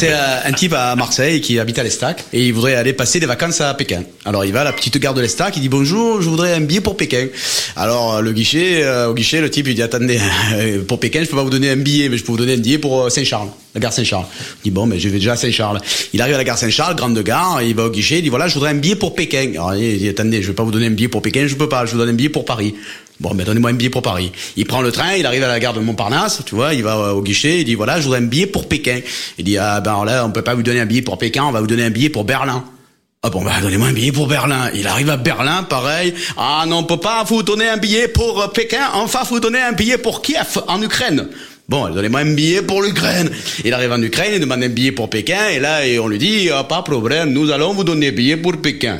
C'est euh, un type à Marseille qui habite à l'Estac et il voudrait aller passer des vacances à Pékin. Alors il va à la petite gare de l'Estac, il dit bonjour, je voudrais un billet pour Pékin. Alors euh, le guichet, euh, au guichet, le type il dit attendez, pour Pékin je peux pas vous donner un billet, mais je peux vous donner un billet pour Saint-Charles, la gare Saint-Charles. Il dit bon, mais je vais déjà à Saint-Charles. Il arrive à la gare Saint-Charles, grande gare, il va au guichet, il dit voilà, je voudrais un billet pour Pékin. Alors il dit attendez, je vais pas vous donner un billet pour Pékin, je peux pas, je vous donne un billet pour Paris. Bon, ben donnez-moi un billet pour Paris. Il prend le train, il arrive à la gare de Montparnasse, tu vois, il va euh, au guichet, il dit voilà, je voudrais un billet pour Pékin. Il dit ah ben là, on peut pas vous donner un billet pour Pékin, on va vous donner un billet pour Berlin. Ah bon, ben donnez-moi un billet pour Berlin. Il arrive à Berlin, pareil. Ah non, on peut pas vous donner un billet pour euh, Pékin, enfin vous donner un billet pour Kiev, en Ukraine. Bon, donnez-moi un billet pour l'Ukraine. Il arrive en Ukraine, il demande un billet pour Pékin, et là, on lui dit, ah, pas de problème, nous allons vous donner un billet pour Pékin.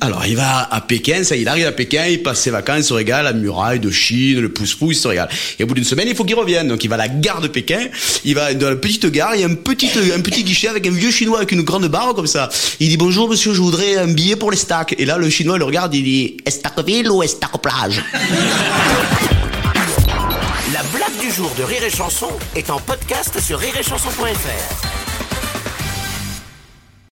Alors, il va à Pékin, ça, il arrive à Pékin, il passe ses vacances, il se régale, la muraille de Chine, le pouce-pouce, il se régale. Et au bout d'une semaine, il faut qu'il revienne. Donc, il va à la gare de Pékin, il va dans la petite gare, il y a un petit, guichet avec un vieux chinois avec une grande barre comme ça. Il dit, bonjour monsieur, je voudrais un billet pour les stacks. Et là, le chinois le regarde, il dit, Estacville ou Estac-Plage? La blague du jour de Rire et Chanson est en podcast sur rireetchanson.fr.